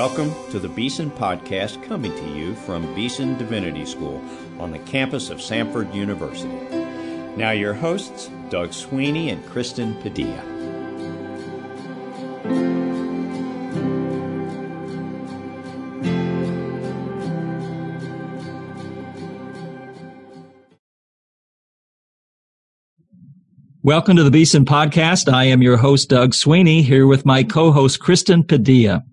Welcome to the Beeson Podcast coming to you from Beeson Divinity School on the campus of Samford University. Now, your hosts, Doug Sweeney and Kristen Padilla. Welcome to the Beeson Podcast. I am your host, Doug Sweeney, here with my co-host, Kristen Padilla.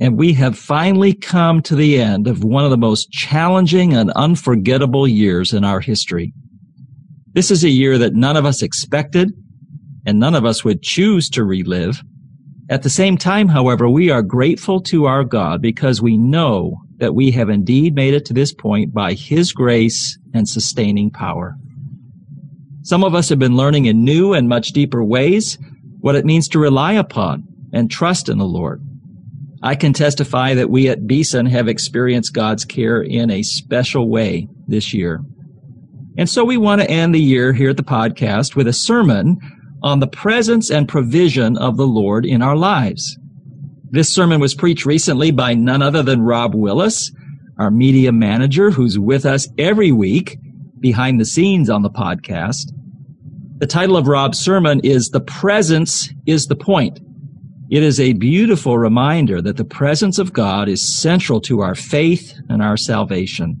And we have finally come to the end of one of the most challenging and unforgettable years in our history. This is a year that none of us expected and none of us would choose to relive. At the same time, however, we are grateful to our God because we know that we have indeed made it to this point by His grace and sustaining power. Some of us have been learning in new and much deeper ways what it means to rely upon and trust in the Lord. I can testify that we at Beeson have experienced God's care in a special way this year. And so we want to end the year here at the podcast with a sermon on the presence and provision of the Lord in our lives. This sermon was preached recently by none other than Rob Willis, our media manager, who's with us every week behind the scenes on the podcast. The title of Rob's sermon is The Presence is the Point. It is a beautiful reminder that the presence of God is central to our faith and our salvation.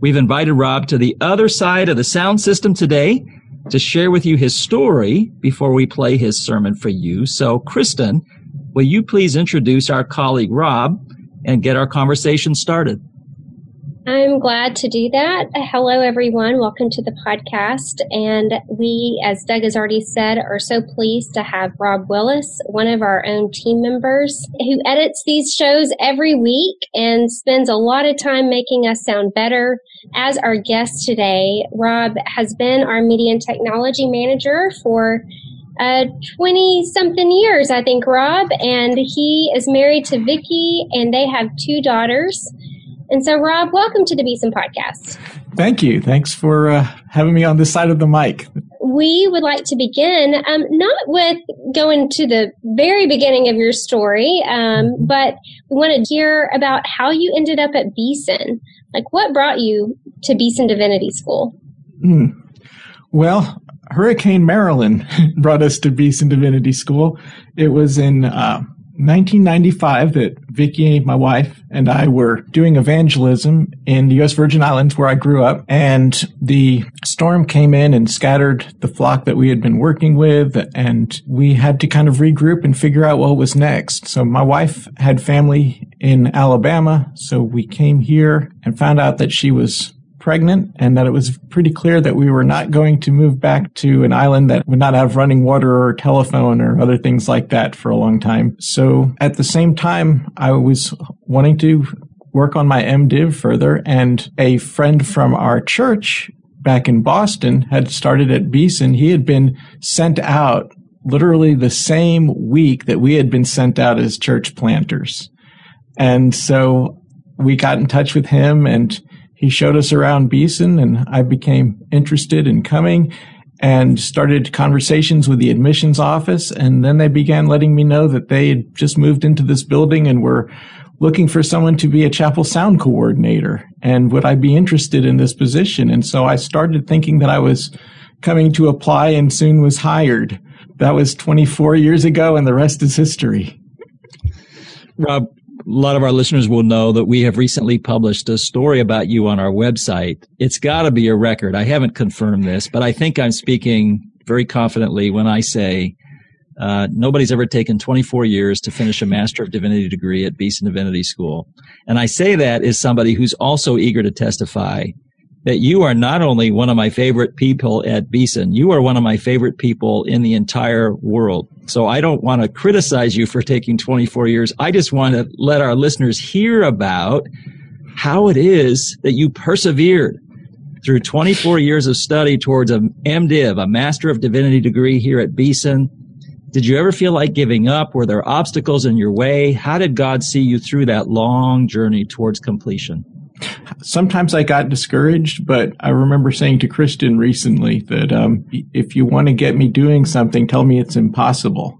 We've invited Rob to the other side of the sound system today to share with you his story before we play his sermon for you. So, Kristen, will you please introduce our colleague Rob and get our conversation started? I'm glad to do that. Hello, everyone. Welcome to the podcast. And we, as Doug has already said, are so pleased to have Rob Willis, one of our own team members, who edits these shows every week and spends a lot of time making us sound better. As our guest today, Rob has been our media and technology manager for 20 uh, something years, I think, Rob. And he is married to Vicki, and they have two daughters. And so, Rob, welcome to the Beeson podcast. Thank you. Thanks for uh, having me on this side of the mic. We would like to begin um, not with going to the very beginning of your story, um, but we want to hear about how you ended up at Beeson. Like, what brought you to Beeson Divinity School? Mm. Well, Hurricane Marilyn brought us to Beeson Divinity School. It was in uh, 1995 that Vicki, my wife, and I were doing evangelism in the U.S. Virgin Islands where I grew up. And the storm came in and scattered the flock that we had been working with. And we had to kind of regroup and figure out what was next. So my wife had family in Alabama. So we came here and found out that she was pregnant and that it was pretty clear that we were not going to move back to an island that would not have running water or telephone or other things like that for a long time. So at the same time, I was wanting to work on my MDiv further and a friend from our church back in Boston had started at Beeson. He had been sent out literally the same week that we had been sent out as church planters. And so we got in touch with him and he showed us around Beeson and I became interested in coming and started conversations with the admissions office. And then they began letting me know that they had just moved into this building and were looking for someone to be a chapel sound coordinator. And would I be interested in this position? And so I started thinking that I was coming to apply and soon was hired. That was 24 years ago and the rest is history. Rob, lot of our listeners will know that we have recently published a story about you on our website. It's got to be a record. I haven't confirmed this, but I think I'm speaking very confidently when I say uh, nobody's ever taken 24 years to finish a Master of Divinity degree at Beeson Divinity School. And I say that as somebody who's also eager to testify that you are not only one of my favorite people at Beeson, you are one of my favorite people in the entire world. So I don't want to criticize you for taking 24 years. I just want to let our listeners hear about how it is that you persevered through 24 years of study towards a MDiv, a Master of Divinity degree here at Beeson. Did you ever feel like giving up? Were there obstacles in your way? How did God see you through that long journey towards completion? Sometimes I got discouraged, but I remember saying to Kristen recently that um, if you want to get me doing something, tell me it's impossible.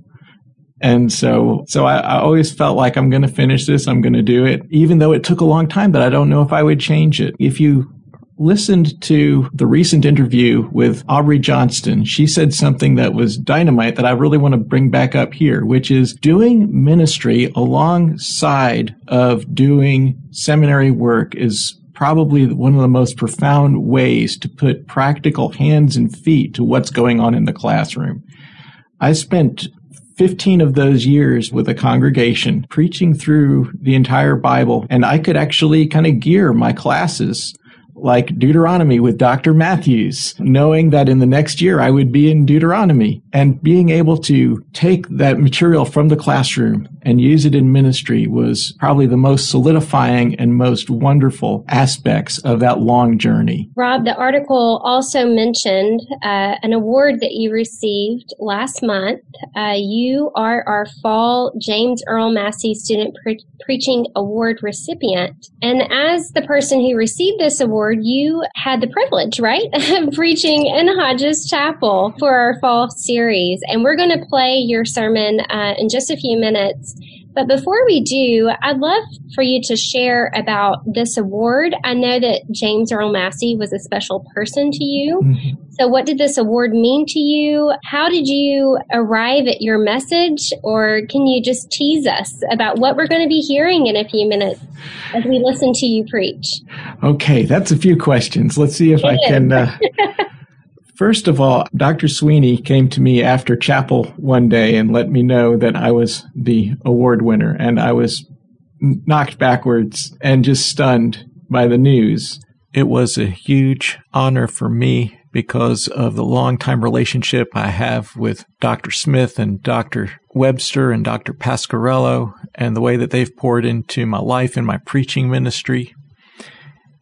And so, so I, I always felt like I'm going to finish this. I'm going to do it, even though it took a long time that I don't know if I would change it. If you listened to the recent interview with Aubrey Johnston, she said something that was dynamite that I really want to bring back up here, which is doing ministry alongside of doing seminary work is probably one of the most profound ways to put practical hands and feet to what's going on in the classroom. I spent 15 of those years with a congregation preaching through the entire Bible, and I could actually kind of gear my classes like Deuteronomy with Dr. Matthews, knowing that in the next year I would be in Deuteronomy and being able to take that material from the classroom and use it in ministry was probably the most solidifying and most wonderful aspects of that long journey. Rob, the article also mentioned uh, an award that you received last month. Uh, you are our fall James Earl Massey Student Pre- Preaching Award recipient. And as the person who received this award, you had the privilege, right, of preaching in Hodges Chapel for our fall series. And we're going to play your sermon uh, in just a few minutes. But before we do, I'd love for you to share about this award. I know that James Earl Massey was a special person to you. Mm-hmm. So, what did this award mean to you? How did you arrive at your message? Or can you just tease us about what we're going to be hearing in a few minutes as we listen to you preach? Okay, that's a few questions. Let's see if I can. Uh, First of all, Dr. Sweeney came to me after chapel one day and let me know that I was the award winner, and I was knocked backwards and just stunned by the news. It was a huge honor for me because of the long-time relationship I have with Dr. Smith and Dr. Webster and Dr. Pasquarello and the way that they've poured into my life and my preaching ministry.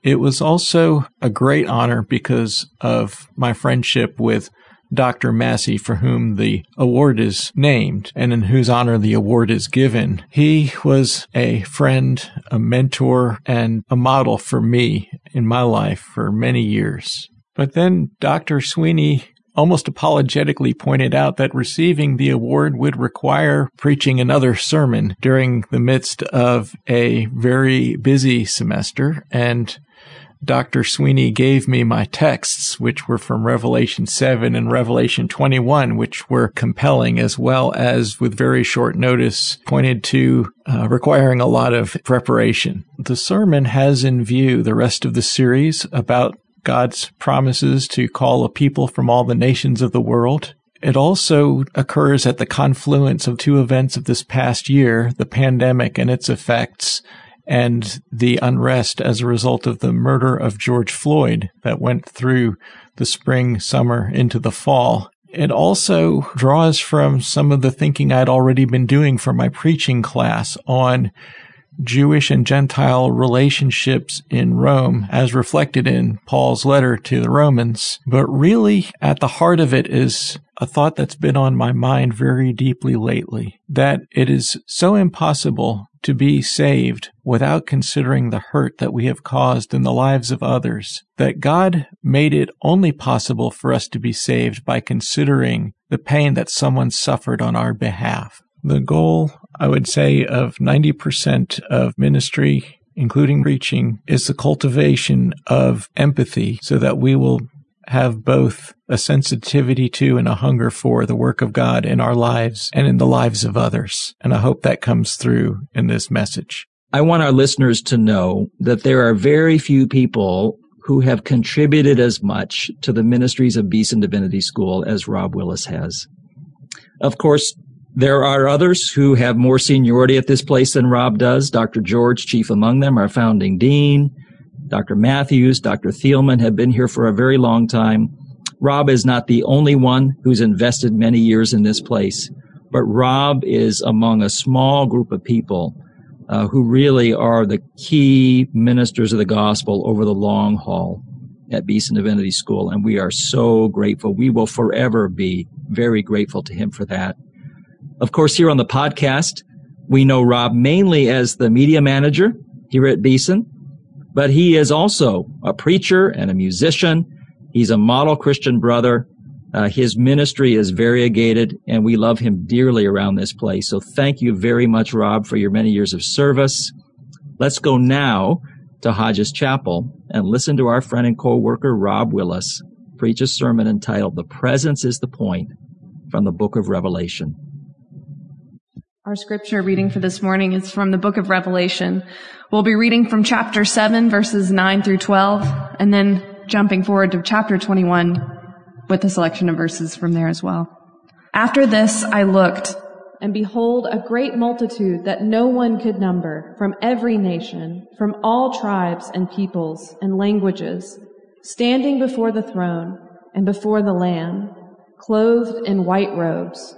It was also a great honor because of my friendship with Dr. Massey, for whom the award is named and in whose honor the award is given. He was a friend, a mentor, and a model for me in my life for many years. But then Dr. Sweeney almost apologetically pointed out that receiving the award would require preaching another sermon during the midst of a very busy semester. And Dr. Sweeney gave me my texts, which were from Revelation 7 and Revelation 21, which were compelling as well as with very short notice pointed to uh, requiring a lot of preparation. The sermon has in view the rest of the series about God's promises to call a people from all the nations of the world. It also occurs at the confluence of two events of this past year, the pandemic and its effects, and the unrest as a result of the murder of George Floyd that went through the spring, summer, into the fall. It also draws from some of the thinking I'd already been doing for my preaching class on Jewish and Gentile relationships in Rome as reflected in Paul's letter to the Romans. But really at the heart of it is a thought that's been on my mind very deeply lately that it is so impossible to be saved without considering the hurt that we have caused in the lives of others, that God made it only possible for us to be saved by considering the pain that someone suffered on our behalf. The goal, I would say, of 90% of ministry including preaching, is the cultivation of empathy so that we will have both a sensitivity to and a hunger for the work of God in our lives and in the lives of others. And I hope that comes through in this message. I want our listeners to know that there are very few people who have contributed as much to the ministries of Beeson Divinity School as Rob Willis has. Of course, there are others who have more seniority at this place than Rob does. Dr. George, chief among them, our founding dean. Dr. Matthews, Dr. Thielman have been here for a very long time. Rob is not the only one who's invested many years in this place, but Rob is among a small group of people uh, who really are the key ministers of the gospel over the long haul at Beeson Divinity School, and we are so grateful. We will forever be very grateful to him for that. Of course, here on the podcast, we know Rob mainly as the media manager here at Beeson, but he is also a preacher and a musician. He's a model Christian brother, Uh, his ministry is variegated, and we love him dearly around this place. So thank you very much, Rob, for your many years of service. Let's go now to Hodges Chapel and listen to our friend and co-worker Rob Willis preach a sermon entitled The Presence is the Point from the book of Revelation. Our scripture reading for this morning is from the book of Revelation. We'll be reading from chapter 7 verses 9 through 12 and then jumping forward to chapter 21 with a selection of verses from there as well. After this I looked and behold a great multitude that no one could number from every nation, from all tribes and peoples and languages, standing before the throne and before the Lamb, clothed in white robes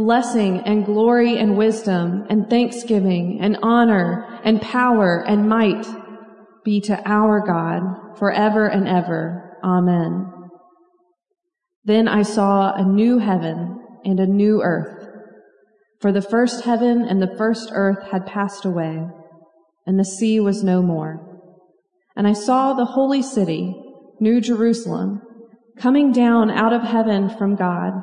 blessing and glory and wisdom and thanksgiving and honor and power and might be to our God forever and ever. Amen. Then I saw a new heaven and a new earth. For the first heaven and the first earth had passed away, and the sea was no more. And I saw the holy city, New Jerusalem, coming down out of heaven from God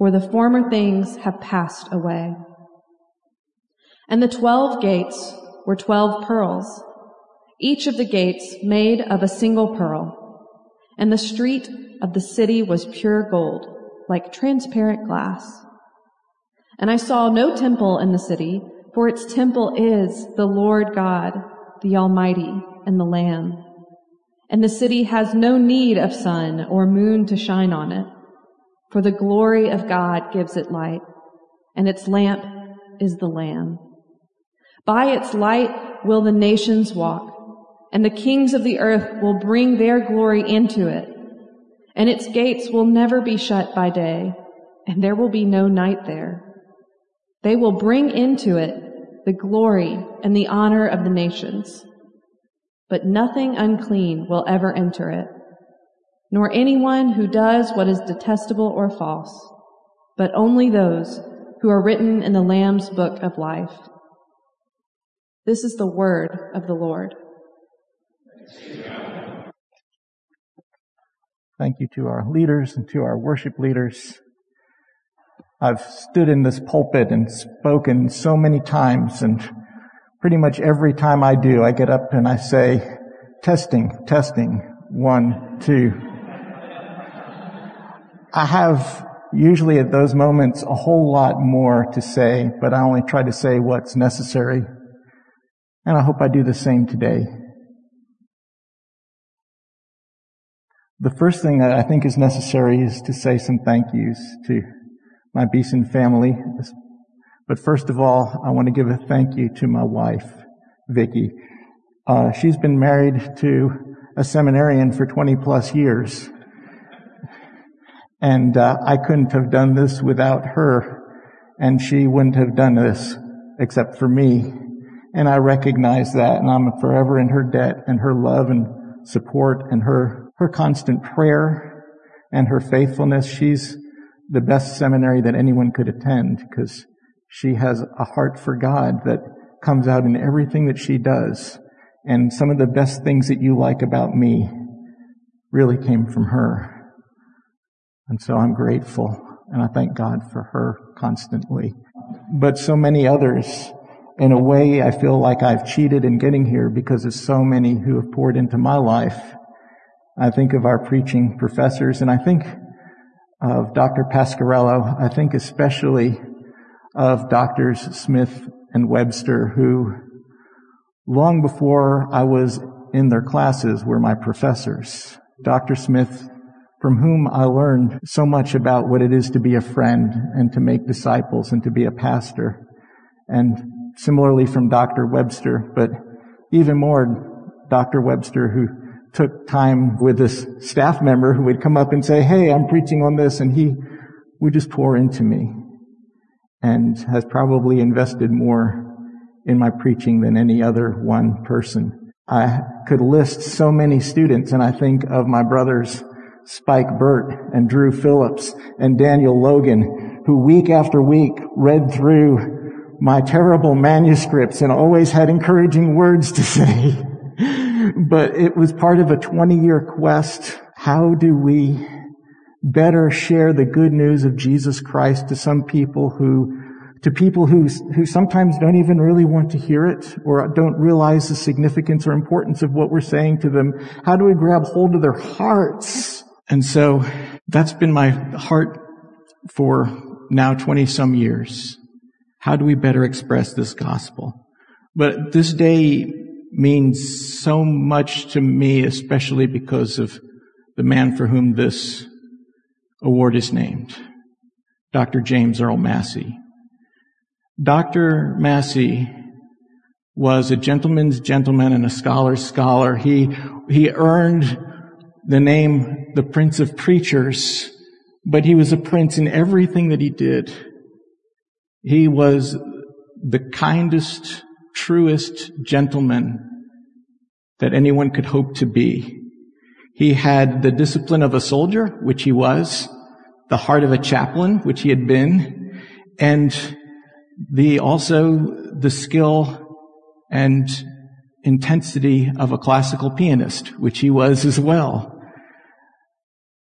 for the former things have passed away. And the twelve gates were twelve pearls, each of the gates made of a single pearl. And the street of the city was pure gold, like transparent glass. And I saw no temple in the city, for its temple is the Lord God, the Almighty, and the Lamb. And the city has no need of sun or moon to shine on it for the glory of God gives it light, and its lamp is the Lamb. By its light will the nations walk, and the kings of the earth will bring their glory into it. And its gates will never be shut by day, and there will be no night there. They will bring into it the glory and the honor of the nations. But nothing unclean will ever enter it nor anyone who does what is detestable or false, but only those who are written in the Lamb's book of life. This is the word of the Lord. Thank you to our leaders and to our worship leaders. I've stood in this pulpit and spoken so many times and pretty much every time I do, I get up and I say, testing, testing, one, two, I have usually at those moments a whole lot more to say, but I only try to say what's necessary. And I hope I do the same today. The first thing that I think is necessary is to say some thank yous to my Beeson family. But first of all, I want to give a thank you to my wife, Vicki. Uh, she's been married to a seminarian for 20 plus years. And uh, I couldn't have done this without her, and she wouldn't have done this except for me. And I recognize that, and I'm forever in her debt and her love and support and her her constant prayer and her faithfulness. She's the best seminary that anyone could attend because she has a heart for God that comes out in everything that she does. And some of the best things that you like about me really came from her. And so I'm grateful and I thank God for her constantly. But so many others, in a way, I feel like I've cheated in getting here because of so many who have poured into my life. I think of our preaching professors and I think of Dr. Pasquarello. I think especially of doctors Smith and Webster who long before I was in their classes were my professors. Dr. Smith, from whom I learned so much about what it is to be a friend and to make disciples and to be a pastor. And similarly from Dr. Webster, but even more Dr. Webster who took time with this staff member who would come up and say, Hey, I'm preaching on this. And he would just pour into me and has probably invested more in my preaching than any other one person. I could list so many students and I think of my brothers Spike Burt and Drew Phillips and Daniel Logan who week after week read through my terrible manuscripts and always had encouraging words to say. but it was part of a 20 year quest. How do we better share the good news of Jesus Christ to some people who to people who, who sometimes don't even really want to hear it or don't realize the significance or importance of what we're saying to them. How do we grab hold of their hearts? And so that's been my heart for now 20 some years. How do we better express this gospel? But this day means so much to me, especially because of the man for whom this award is named, Dr. James Earl Massey. Dr. Massey was a gentleman's gentleman and a scholar's scholar. He, he earned the name the Prince of Preachers, but he was a prince in everything that he did. He was the kindest, truest gentleman that anyone could hope to be. He had the discipline of a soldier, which he was, the heart of a chaplain, which he had been, and the also the skill and intensity of a classical pianist, which he was as well.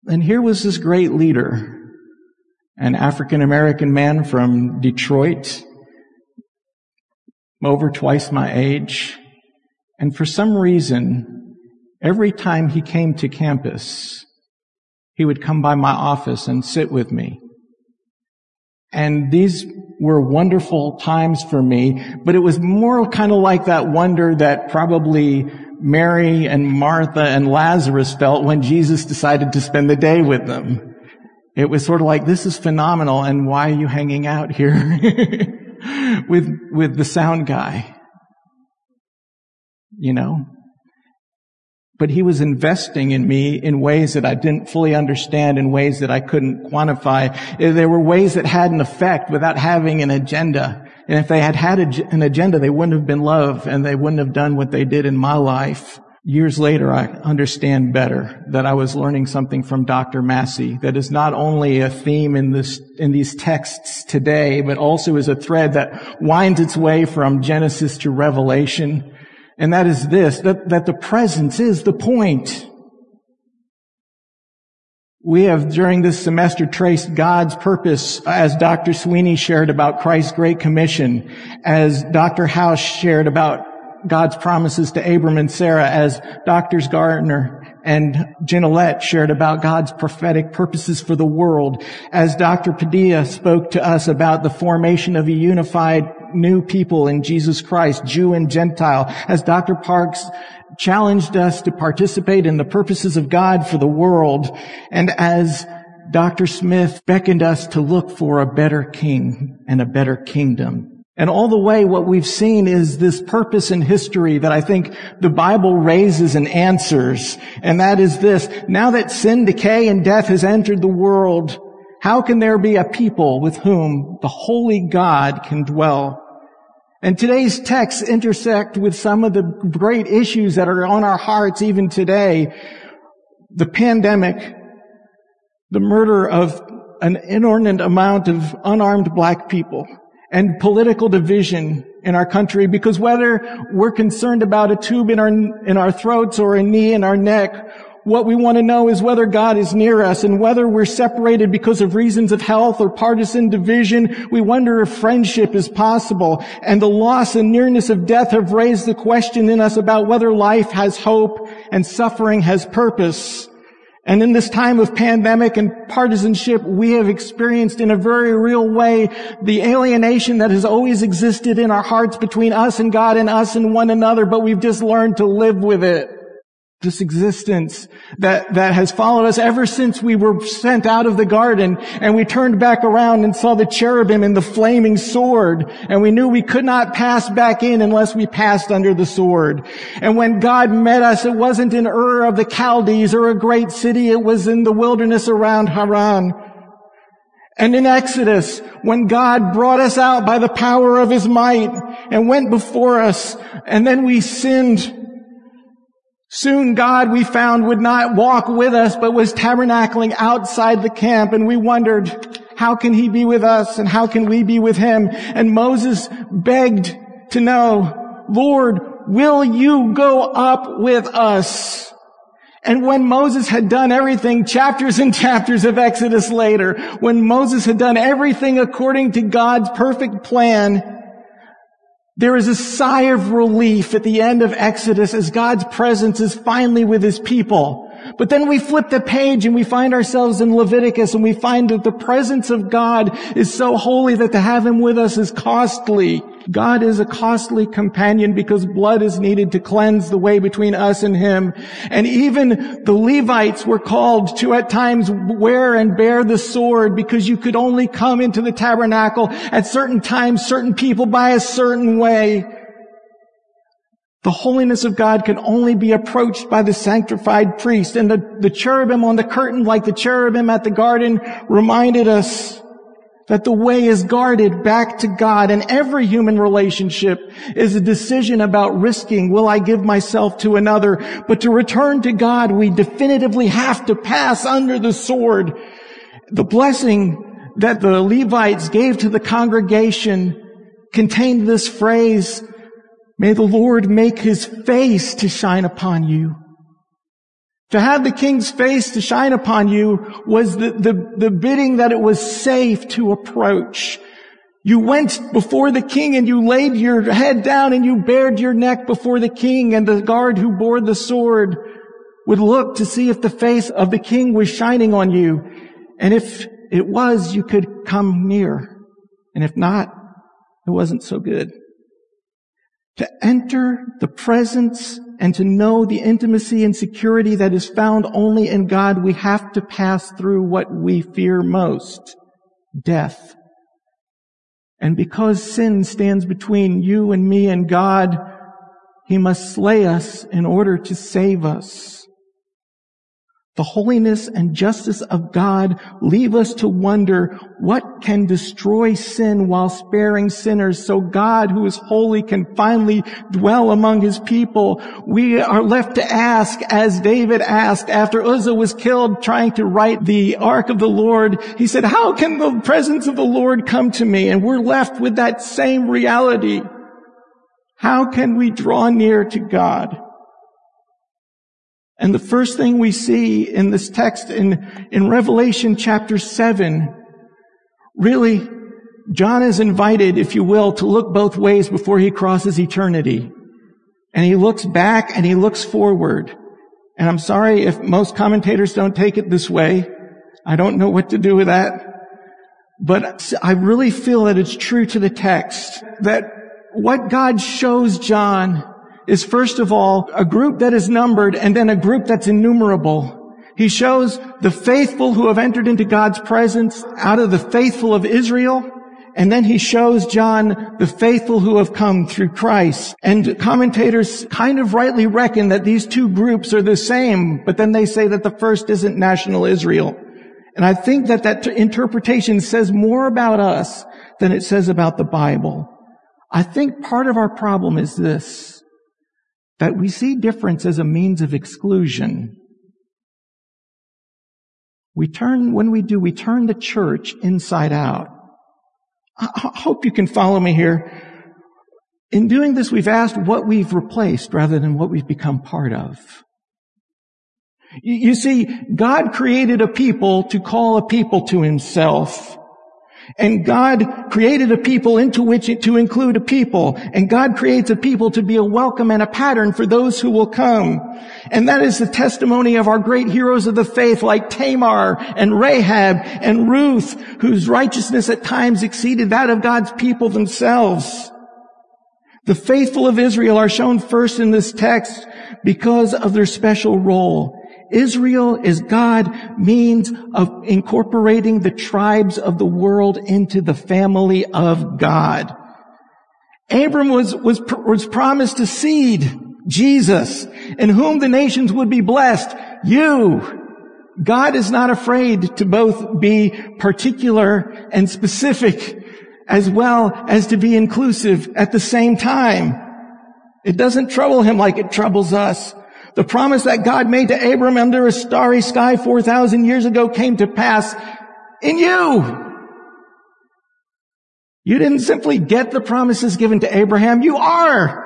And here was this great leader, an African American man from Detroit, over twice my age. And for some reason, every time he came to campus, he would come by my office and sit with me. And these were wonderful times for me, but it was more kind of like that wonder that probably Mary and Martha and Lazarus felt when Jesus decided to spend the day with them. It was sort of like, this is phenomenal, and why are you hanging out here with, with the sound guy? You know? but he was investing in me in ways that I didn't fully understand, in ways that I couldn't quantify. There were ways that had an effect without having an agenda. And if they had had an agenda, they wouldn't have been loved and they wouldn't have done what they did in my life. Years later, I understand better that I was learning something from Dr. Massey that is not only a theme in this, in these texts today, but also is a thread that winds its way from Genesis to Revelation and that is this, that, that the presence is the point. We have during this semester traced God's purpose as Dr. Sweeney shared about Christ's Great Commission, as Dr. House shared about God's promises to Abram and Sarah, as Drs. Gardner and Gignilliat shared about God's prophetic purposes for the world, as Dr. Padilla spoke to us about the formation of a unified new people in Jesus Christ, Jew and Gentile, as Dr. Parks challenged us to participate in the purposes of God for the world, and as Dr. Smith beckoned us to look for a better king and a better kingdom. And all the way what we've seen is this purpose in history that I think the Bible raises and answers. And that is this. Now that sin, decay, and death has entered the world, how can there be a people with whom the holy God can dwell? And today's texts intersect with some of the great issues that are on our hearts even today. The pandemic, the murder of an inordinate amount of unarmed black people, and political division in our country because whether we're concerned about a tube in our, in our throats or a knee in our neck what we want to know is whether God is near us and whether we're separated because of reasons of health or partisan division. We wonder if friendship is possible. And the loss and nearness of death have raised the question in us about whether life has hope and suffering has purpose. And in this time of pandemic and partisanship, we have experienced in a very real way the alienation that has always existed in our hearts between us and God and us and one another, but we've just learned to live with it this existence that, that has followed us ever since we were sent out of the garden and we turned back around and saw the cherubim and the flaming sword and we knew we could not pass back in unless we passed under the sword. And when God met us, it wasn't in Ur of the Chaldees or a great city. It was in the wilderness around Haran. And in Exodus, when God brought us out by the power of his might and went before us and then we sinned Soon God, we found, would not walk with us, but was tabernacling outside the camp. And we wondered, how can he be with us and how can we be with him? And Moses begged to know, Lord, will you go up with us? And when Moses had done everything, chapters and chapters of Exodus later, when Moses had done everything according to God's perfect plan, there is a sigh of relief at the end of Exodus as God's presence is finally with his people. But then we flip the page and we find ourselves in Leviticus and we find that the presence of God is so holy that to have him with us is costly. God is a costly companion because blood is needed to cleanse the way between us and Him. And even the Levites were called to at times wear and bear the sword because you could only come into the tabernacle at certain times, certain people by a certain way. The holiness of God can only be approached by the sanctified priest. And the, the cherubim on the curtain, like the cherubim at the garden, reminded us that the way is guarded back to God and every human relationship is a decision about risking, will I give myself to another? But to return to God, we definitively have to pass under the sword. The blessing that the Levites gave to the congregation contained this phrase, may the Lord make his face to shine upon you to have the king's face to shine upon you was the, the, the bidding that it was safe to approach. You went before the king and you laid your head down and you bared your neck before the king and the guard who bore the sword would look to see if the face of the king was shining on you. And if it was, you could come near. And if not, it wasn't so good. To enter the presence and to know the intimacy and security that is found only in God, we have to pass through what we fear most, death. And because sin stands between you and me and God, He must slay us in order to save us. The holiness and justice of God leave us to wonder what can destroy sin while sparing sinners so God who is holy can finally dwell among his people. We are left to ask as David asked after Uzzah was killed trying to right the ark of the Lord. He said, how can the presence of the Lord come to me? And we're left with that same reality. How can we draw near to God? And the first thing we see in this text in, in Revelation chapter 7, really, John is invited, if you will, to look both ways before he crosses eternity. And he looks back and he looks forward. And I'm sorry if most commentators don't take it this way. I don't know what to do with that. But I really feel that it's true to the text that what God shows John is first of all a group that is numbered and then a group that's innumerable. He shows the faithful who have entered into God's presence out of the faithful of Israel. And then he shows John the faithful who have come through Christ. And commentators kind of rightly reckon that these two groups are the same, but then they say that the first isn't national Israel. And I think that that interpretation says more about us than it says about the Bible. I think part of our problem is this that we see difference as a means of exclusion. We turn, when we do, we turn the church inside out. I hope you can follow me here. In doing this, we've asked what we've replaced rather than what we've become part of. You see, God created a people to call a people to himself. And God created a people into which to include a people. And God creates a people to be a welcome and a pattern for those who will come. And that is the testimony of our great heroes of the faith like Tamar and Rahab and Ruth, whose righteousness at times exceeded that of God's people themselves. The faithful of Israel are shown first in this text because of their special role. Israel is God means of incorporating the tribes of the world into the family of God. Abram was, was, was promised a seed, Jesus, in whom the nations would be blessed. You. God is not afraid to both be particular and specific as well as to be inclusive at the same time. It doesn't trouble him like it troubles us. The promise that God made to Abram under a starry sky 4,000 years ago came to pass in you. You didn't simply get the promises given to Abraham. You are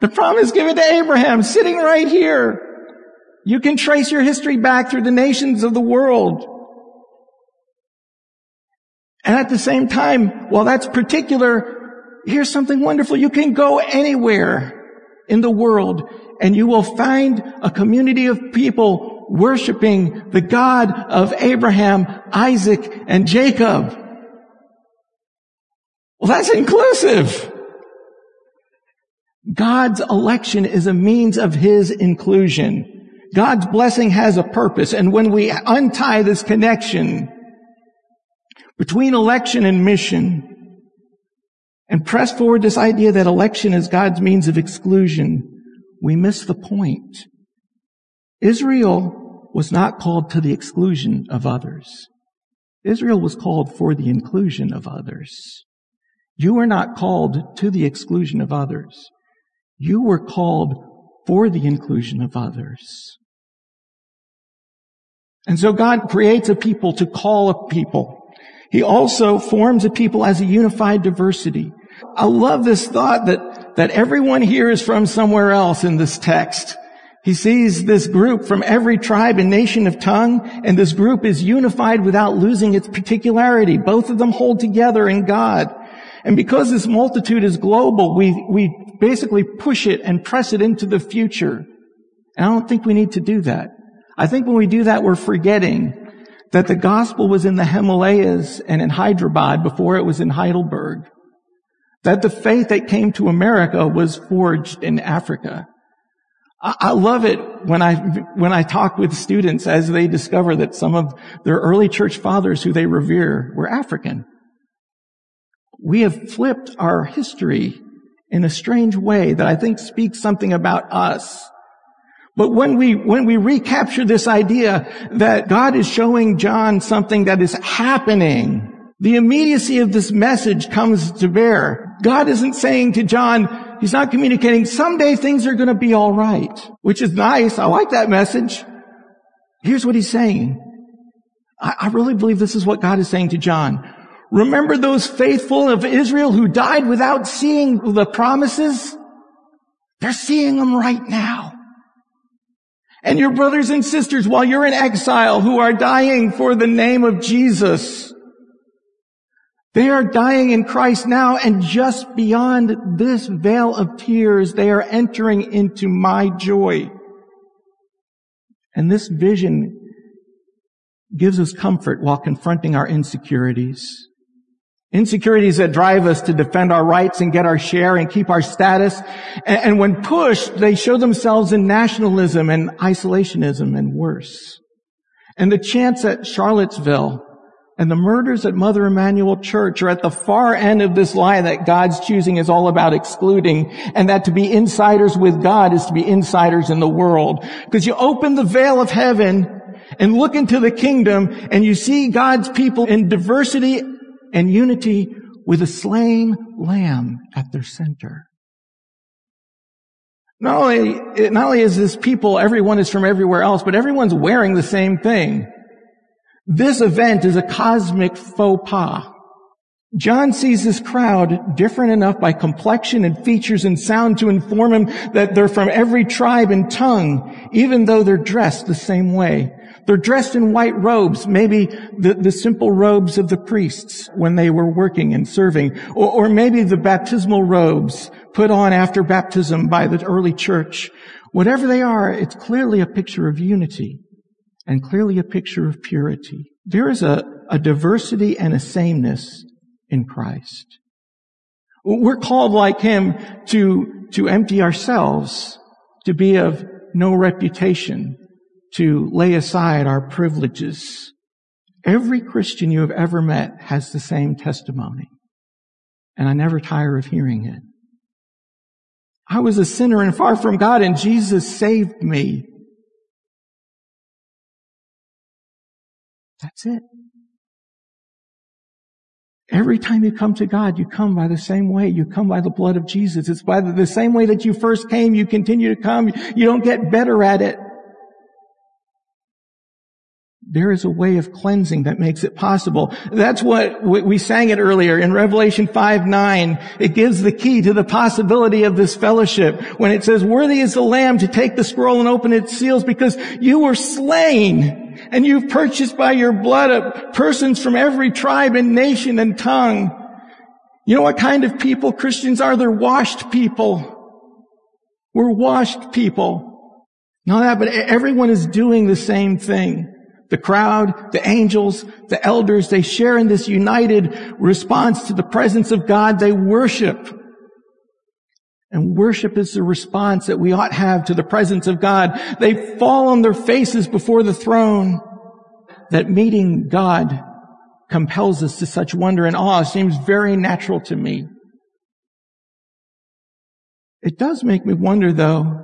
the promise given to Abraham sitting right here. You can trace your history back through the nations of the world. And at the same time, while that's particular, here's something wonderful. You can go anywhere in the world and you will find a community of people worshiping the God of Abraham, Isaac, and Jacob. Well, that's inclusive. God's election is a means of His inclusion. God's blessing has a purpose. And when we untie this connection between election and mission and press forward this idea that election is God's means of exclusion, we miss the point. Israel was not called to the exclusion of others. Israel was called for the inclusion of others. You were not called to the exclusion of others. You were called for the inclusion of others. And so God creates a people to call a people. He also forms a people as a unified diversity. I love this thought that that everyone here is from somewhere else in this text. He sees this group from every tribe and nation of tongue, and this group is unified without losing its particularity. Both of them hold together in God. And because this multitude is global, we, we basically push it and press it into the future. And I don't think we need to do that. I think when we do that, we're forgetting that the gospel was in the Himalayas and in Hyderabad before it was in Heidelberg. That the faith that came to America was forged in Africa. I, love it when I, when I talk with students as they discover that some of their early church fathers who they revere were African. We have flipped our history in a strange way that I think speaks something about us. But when we, when we recapture this idea that God is showing John something that is happening, the immediacy of this message comes to bear. God isn't saying to John, He's not communicating, someday things are going to be all right, which is nice. I like that message. Here's what He's saying. I, I really believe this is what God is saying to John. Remember those faithful of Israel who died without seeing the promises? They're seeing them right now. And your brothers and sisters, while you're in exile, who are dying for the name of Jesus, they are dying in Christ now, and just beyond this veil of tears, they are entering into my joy. And this vision gives us comfort while confronting our insecurities. Insecurities that drive us to defend our rights and get our share and keep our status. And, when pushed, they show themselves in nationalism and isolationism and worse. And the chants at Charlottesville and the murders at Mother Emanuel Church are at the far end of this lie that God's choosing is all about excluding and that to be insiders with God is to be insiders in the world. Because you open the veil of heaven and look into the kingdom and you see God's people in diversity and unity with a slain lamb at their center. Not only, not only is this people, everyone is from everywhere else, but everyone's wearing the same thing. This event is a cosmic faux pas. John sees this crowd different enough by complexion and features and sound to inform him that they're from every tribe and tongue, even though they're dressed the same way. They're dressed in white robes, maybe the, the simple robes of the priests when they were working and serving, or, or maybe the baptismal robes put on after baptism by the early church. Whatever they are, it's clearly a picture of unity and clearly a picture of purity. There is a, a diversity and a sameness in Christ. We're called like him to, to empty ourselves, to be of no reputation, to lay aside our privileges. Every Christian you have ever met has the same testimony. And I never tire of hearing it. I was a sinner and far from God and Jesus saved me. That's it. Every time you come to God, you come by the same way. You come by the blood of Jesus. It's by the same way that you first came. You continue to come. You don't get better at it. There is a way of cleansing that makes it possible. That's what we sang it earlier in Revelation 5, 9. It gives the key to the possibility of this fellowship when it says, worthy is the lamb to take the scroll and open its seals because you were slain and you've purchased by your blood persons from every tribe and nation and tongue. You know what kind of people Christians are? They're washed people. We're washed people. Not that, but everyone is doing the same thing. The crowd, the angels, the elders, they share in this united response to the presence of God. They worship. And worship is the response that we ought have to the presence of God. They fall on their faces before the throne. That meeting God compels us to such wonder and awe seems very natural to me. It does make me wonder though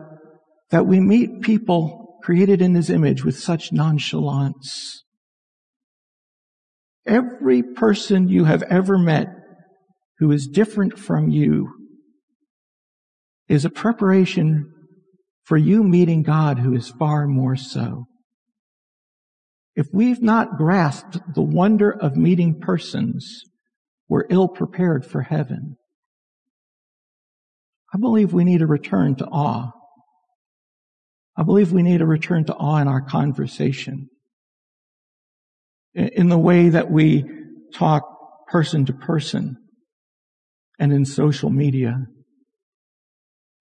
that we meet people created in his image with such nonchalance. Every person you have ever met who is different from you is a preparation for you meeting God who is far more so. If we've not grasped the wonder of meeting persons, we're ill prepared for heaven. I believe we need a return to awe. I believe we need a return to awe in our conversation. In the way that we talk person to person and in social media.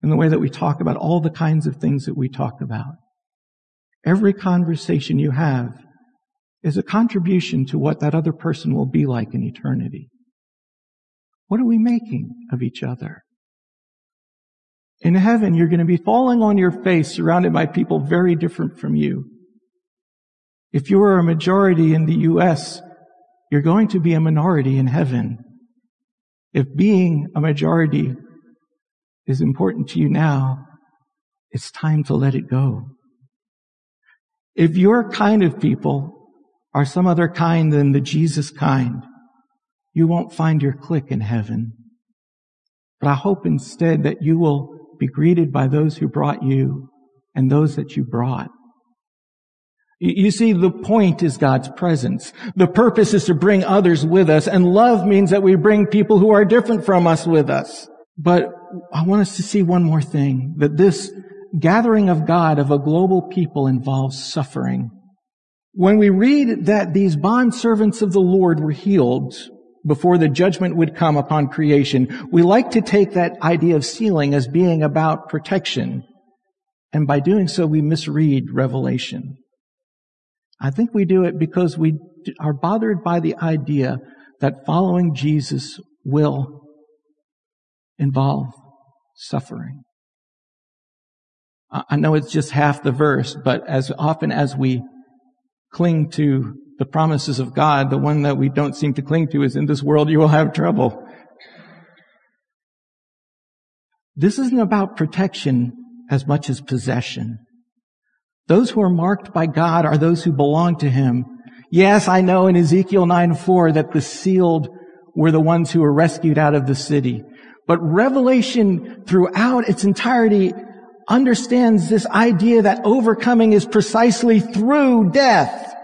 In the way that we talk about all the kinds of things that we talk about. Every conversation you have is a contribution to what that other person will be like in eternity. What are we making of each other? In heaven, you're going to be falling on your face surrounded by people very different from you. If you are a majority in the U.S., you're going to be a minority in heaven. If being a majority is important to you now, it's time to let it go. If your kind of people are some other kind than the Jesus kind, you won't find your clique in heaven. But I hope instead that you will be greeted by those who brought you and those that you brought. You see, the point is God's presence. The purpose is to bring others with us, and love means that we bring people who are different from us with us. But I want us to see one more thing, that this gathering of God of a global people involves suffering. When we read that these bond servants of the Lord were healed, before the judgment would come upon creation. We like to take that idea of sealing as being about protection. And by doing so, we misread Revelation. I think we do it because we are bothered by the idea that following Jesus will involve suffering. I know it's just half the verse, but as often as we cling to the promises of God, the one that we don't seem to cling to is in this world you will have trouble. This isn't about protection as much as possession. Those who are marked by God are those who belong to Him. Yes, I know in Ezekiel 9 4 that the sealed were the ones who were rescued out of the city. But Revelation throughout its entirety understands this idea that overcoming is precisely through death.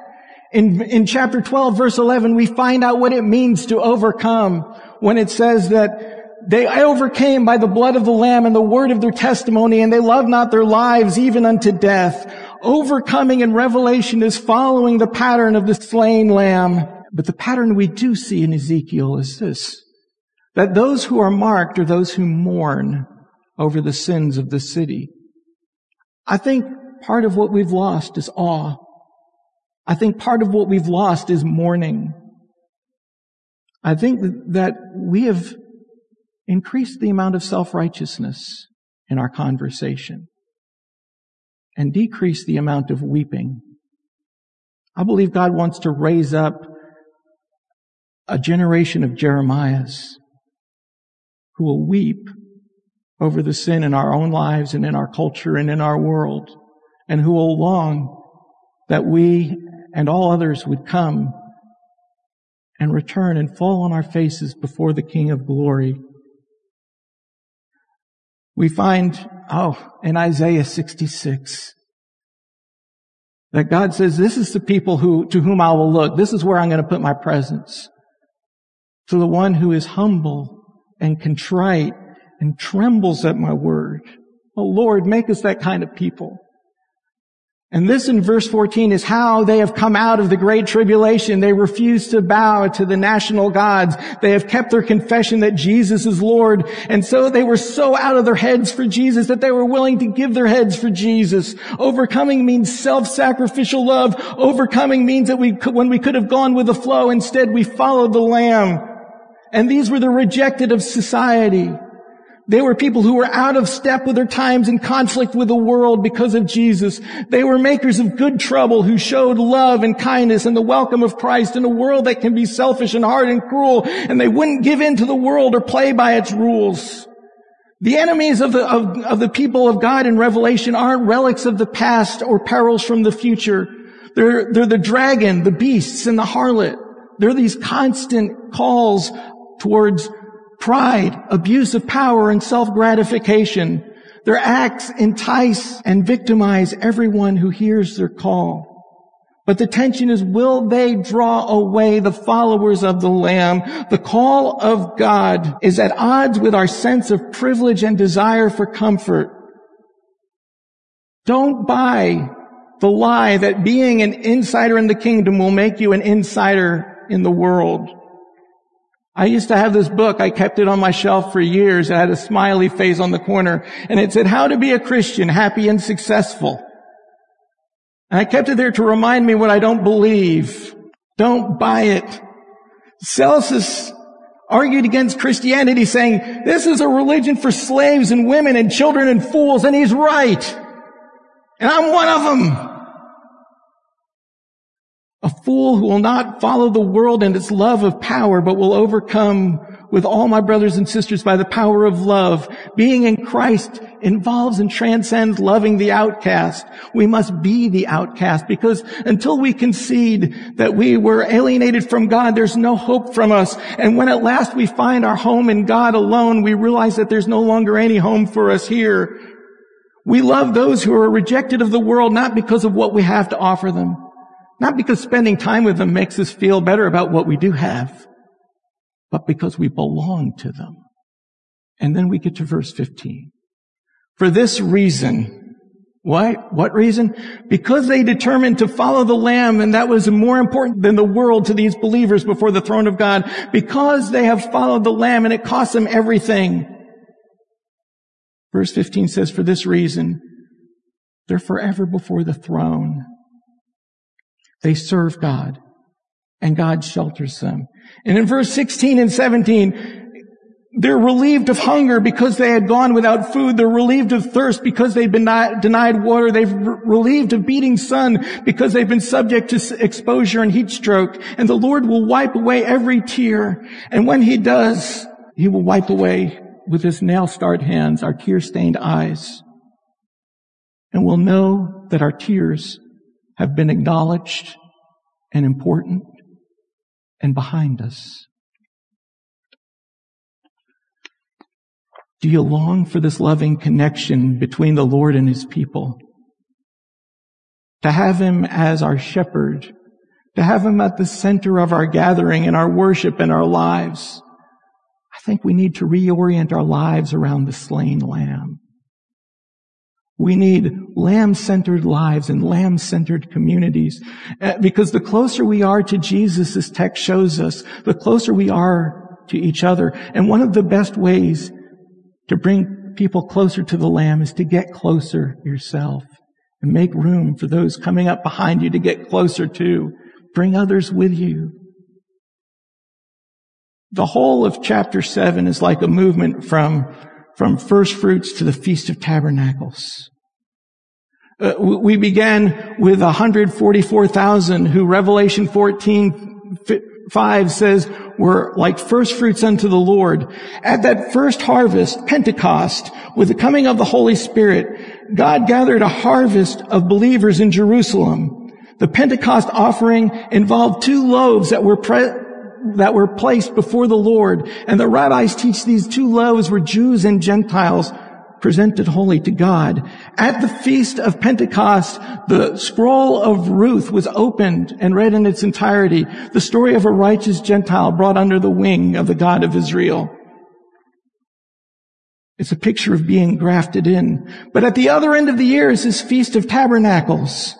In, in chapter 12 verse 11, we find out what it means to overcome when it says that they overcame by the blood of the Lamb and the word of their testimony, and they loved not their lives even unto death. Overcoming in Revelation is following the pattern of the slain lamb. But the pattern we do see in Ezekiel is this, that those who are marked are those who mourn over the sins of the city. I think part of what we've lost is awe. I think part of what we've lost is mourning. I think that we have increased the amount of self-righteousness in our conversation and decreased the amount of weeping. I believe God wants to raise up a generation of Jeremiahs who will weep over the sin in our own lives and in our culture and in our world and who will long that we and all others would come and return and fall on our faces before the King of glory. We find, oh, in Isaiah 66, that God says, this is the people who, to whom I will look. This is where I'm going to put my presence. To the one who is humble and contrite and trembles at my word. Oh Lord, make us that kind of people. And this in verse 14 is how they have come out of the great tribulation. They refuse to bow to the national gods. They have kept their confession that Jesus is Lord. And so they were so out of their heads for Jesus that they were willing to give their heads for Jesus. Overcoming means self-sacrificial love. Overcoming means that we, when we could have gone with the flow, instead we followed the Lamb. And these were the rejected of society. They were people who were out of step with their times in conflict with the world because of Jesus. They were makers of good trouble who showed love and kindness and the welcome of Christ in a world that can be selfish and hard and cruel. And they wouldn't give in to the world or play by its rules. The enemies of the, of, of the people of God in Revelation aren't relics of the past or perils from the future. They're, they're the dragon, the beasts, and the harlot. They're these constant calls towards pride, abuse of power, and self-gratification. Their acts entice and victimize everyone who hears their call. But the tension is, will they draw away the followers of the Lamb? The call of God is at odds with our sense of privilege and desire for comfort. Don't buy the lie that being an insider in the kingdom will make you an insider in the world. I used to have this book. I kept it on my shelf for years. It had a smiley face on the corner and it said, how to be a Christian, happy and successful. And I kept it there to remind me what I don't believe. Don't buy it. Celsus argued against Christianity saying, this is a religion for slaves and women and children and fools. And he's right. And I'm one of them. Fool who will not follow the world and its love of power, but will overcome with all my brothers and sisters by the power of love. Being in Christ involves and transcends loving the outcast. We must be the outcast because until we concede that we were alienated from God, there's no hope from us. And when at last we find our home in God alone, we realize that there's no longer any home for us here. We love those who are rejected of the world not because of what we have to offer them, not because spending time with them makes us feel better about what we do have, but because we belong to them. And then we get to verse 15. For this reason, what? What reason? Because they determined to follow the Lamb, and that was more important than the world to these believers before the throne of God. Because they have followed the Lamb, and it cost them everything. Verse 15 says, for this reason, they're forever before the throne. They serve God and God shelters them. And in verse 16 and 17, they're relieved of hunger because they had gone without food. They're relieved of thirst because they've been denied water. They've relieved of beating sun because they've been subject to exposure and heat stroke. And the Lord will wipe away every tear. And when He does, He will wipe away with His nail-scarred hands our tear-stained eyes. And we'll know that our tears have been acknowledged and important and behind us. Do you long for this loving connection between the Lord and His people? To have Him as our shepherd, to have Him at the center of our gathering and our worship and our lives. I think we need to reorient our lives around the slain lamb. We need lamb-centered lives and lamb-centered communities. Uh, because the closer we are to Jesus, this text shows us, the closer we are to each other. And one of the best ways to bring people closer to the Lamb is to get closer yourself and make room for those coming up behind you to get closer to. Bring others with you. The whole of chapter seven is like a movement from, from first fruits to the Feast of Tabernacles. Uh, we began with 144,000 who Revelation 14, 5 says were like first fruits unto the Lord. At that first harvest, Pentecost, with the coming of the Holy Spirit, God gathered a harvest of believers in Jerusalem. The Pentecost offering involved two loaves that were pre- that were placed before the Lord. And the rabbis teach these two loaves were Jews and Gentiles presented wholly to God. At the feast of Pentecost, the scroll of Ruth was opened and read in its entirety. The story of a righteous Gentile brought under the wing of the God of Israel. It's a picture of being grafted in. But at the other end of the year is this Feast of Tabernacles.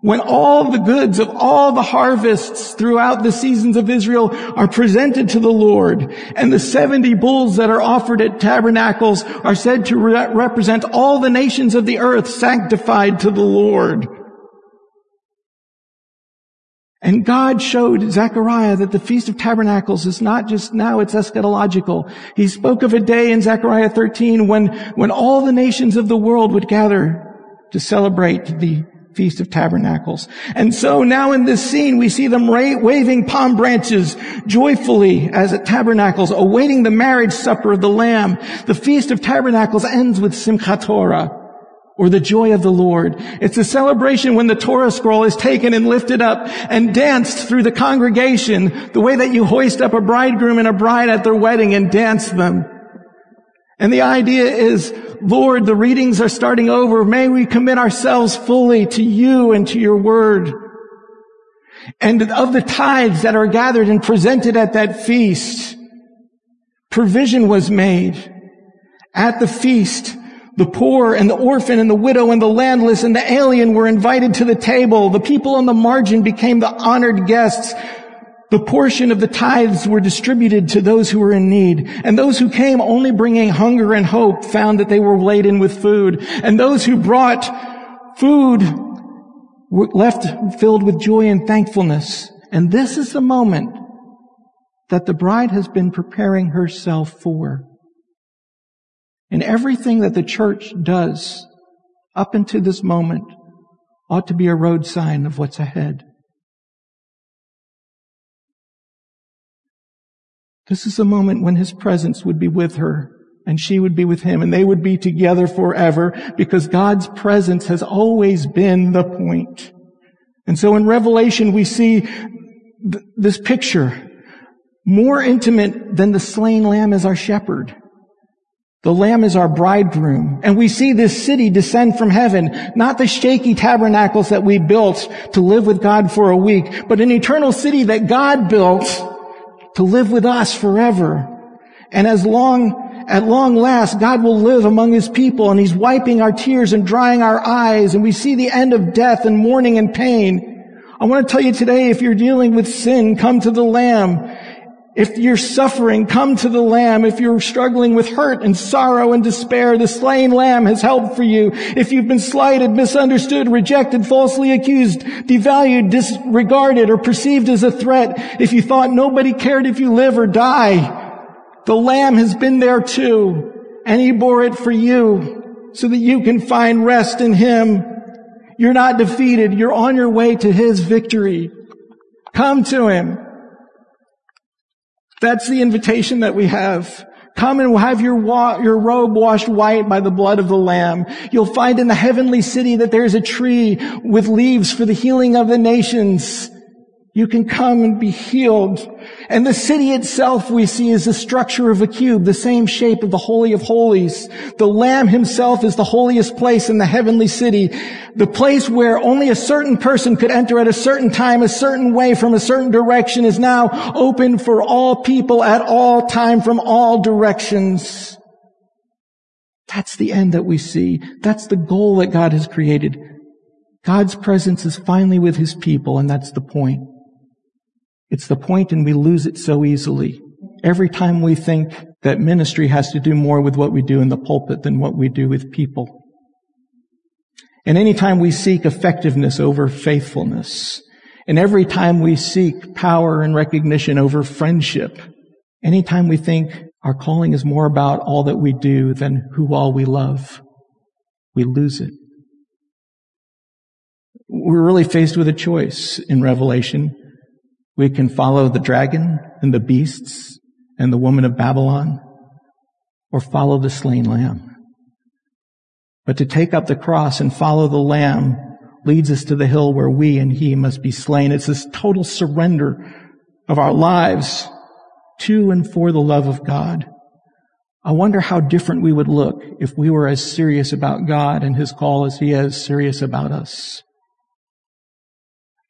When all the goods of all the harvests throughout the seasons of Israel are presented to the Lord, and the 70 bulls that are offered at tabernacles are said to re- represent all the nations of the earth sanctified to the Lord. And God showed Zechariah that the Feast of Tabernacles is not just now, it's eschatological. He spoke of a day in Zechariah 13 when, when all the nations of the world would gather to celebrate the Feast of Tabernacles. And so now in this scene, we see them waving palm branches joyfully as at Tabernacles, awaiting the marriage supper of the Lamb. The Feast of Tabernacles ends with Simchat Torah, or the joy of the Lord. It's a celebration when the Torah scroll is taken and lifted up and danced through the congregation, the way that you hoist up a bridegroom and a bride at their wedding and dance them. And the idea is, Lord, the readings are starting over. May we commit ourselves fully to you and to your word. And of the tithes that are gathered and presented at that feast, provision was made. At the feast, the poor and the orphan and the widow and the landless and the alien were invited to the table. The people on the margin became the honored guests the portion of the tithes were distributed to those who were in need. And those who came only bringing hunger and hope found that they were laden with food. And those who brought food were left filled with joy and thankfulness. And this is the moment that the bride has been preparing herself for. And everything that the church does up until this moment ought to be a road sign of what's ahead. This is a moment when his presence would be with her and she would be with him and they would be together forever because God's presence has always been the point. And so in Revelation we see th- this picture more intimate than the slain lamb is our shepherd. The lamb is our bridegroom. And we see this city descend from heaven, not the shaky tabernacles that we built to live with God for a week, but an eternal city that God built to live with us forever. And as long, at long last, God will live among his people and he's wiping our tears and drying our eyes and we see the end of death and mourning and pain. I want to tell you today, if you're dealing with sin, come to the Lamb. If you're suffering, come to the Lamb. If you're struggling with hurt and sorrow and despair, the slain Lamb has help for you. If you've been slighted, misunderstood, rejected, falsely accused, devalued, disregarded, or perceived as a threat, if you thought nobody cared if you live or die, the Lamb has been there too, and He bore it for you so that you can find rest in Him. You're not defeated. You're on your way to His victory. Come to Him. That's the invitation that we have. Come and have your, wa- your robe washed white by the blood of the Lamb. You'll find in the heavenly city that there's a tree with leaves for the healing of the nations. You can come and be healed. And the city itself we see is the structure of a cube, the same shape of the Holy of Holies. The Lamb himself is the holiest place in the heavenly city. The place where only a certain person could enter at a certain time, a certain way from a certain direction is now open for all people at all time from all directions. That's the end that we see. That's the goal that God has created. God's presence is finally with his people, and that's the point. It's the point and we lose it so easily. Every time we think that ministry has to do more with what we do in the pulpit than what we do with people. And anytime we seek effectiveness over faithfulness, and every time we seek power and recognition over friendship, anytime we think our calling is more about all that we do than who all we love, we lose it. We're really faced with a choice in Revelation. We can follow the dragon and the beasts and the woman of Babylon, or follow the slain lamb. But to take up the cross and follow the lamb leads us to the hill where we and he must be slain. It's this total surrender of our lives to and for the love of God. I wonder how different we would look if we were as serious about God and his call as he is serious about us.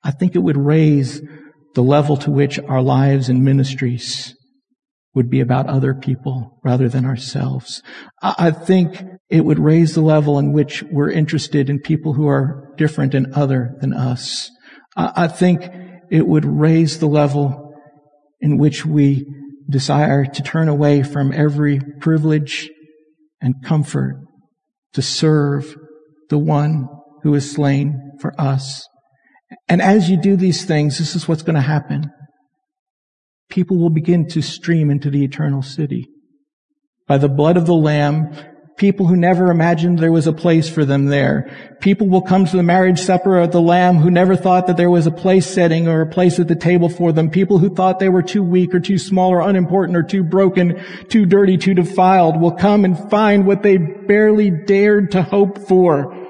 I think it would raise the level to which our lives and ministries would be about other people rather than ourselves. I think it would raise the level in which we're interested in people who are different and other than us. I think it would raise the level in which we desire to turn away from every privilege and comfort to serve the one who is slain for us. And as you do these things, this is what's going to happen people will begin to stream into the eternal city. By the blood of the Lamb, people who never imagined there was a place for them there. People will come to the marriage supper of the Lamb who never thought that there was a place setting or a place at the table for them. People who thought they were too weak or too small or unimportant or too broken, too dirty, too defiled will come and find what they barely dared to hope for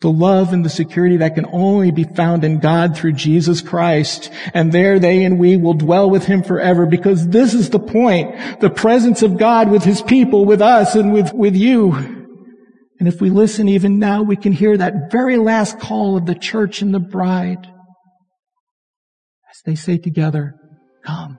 the love and the security that can only be found in God through Jesus Christ. And there they and we will dwell with Him forever because this is the point. The presence of God with His people, with us and with, with you. And if we listen even now, we can hear that very last call of the church and the bride as they say together, come.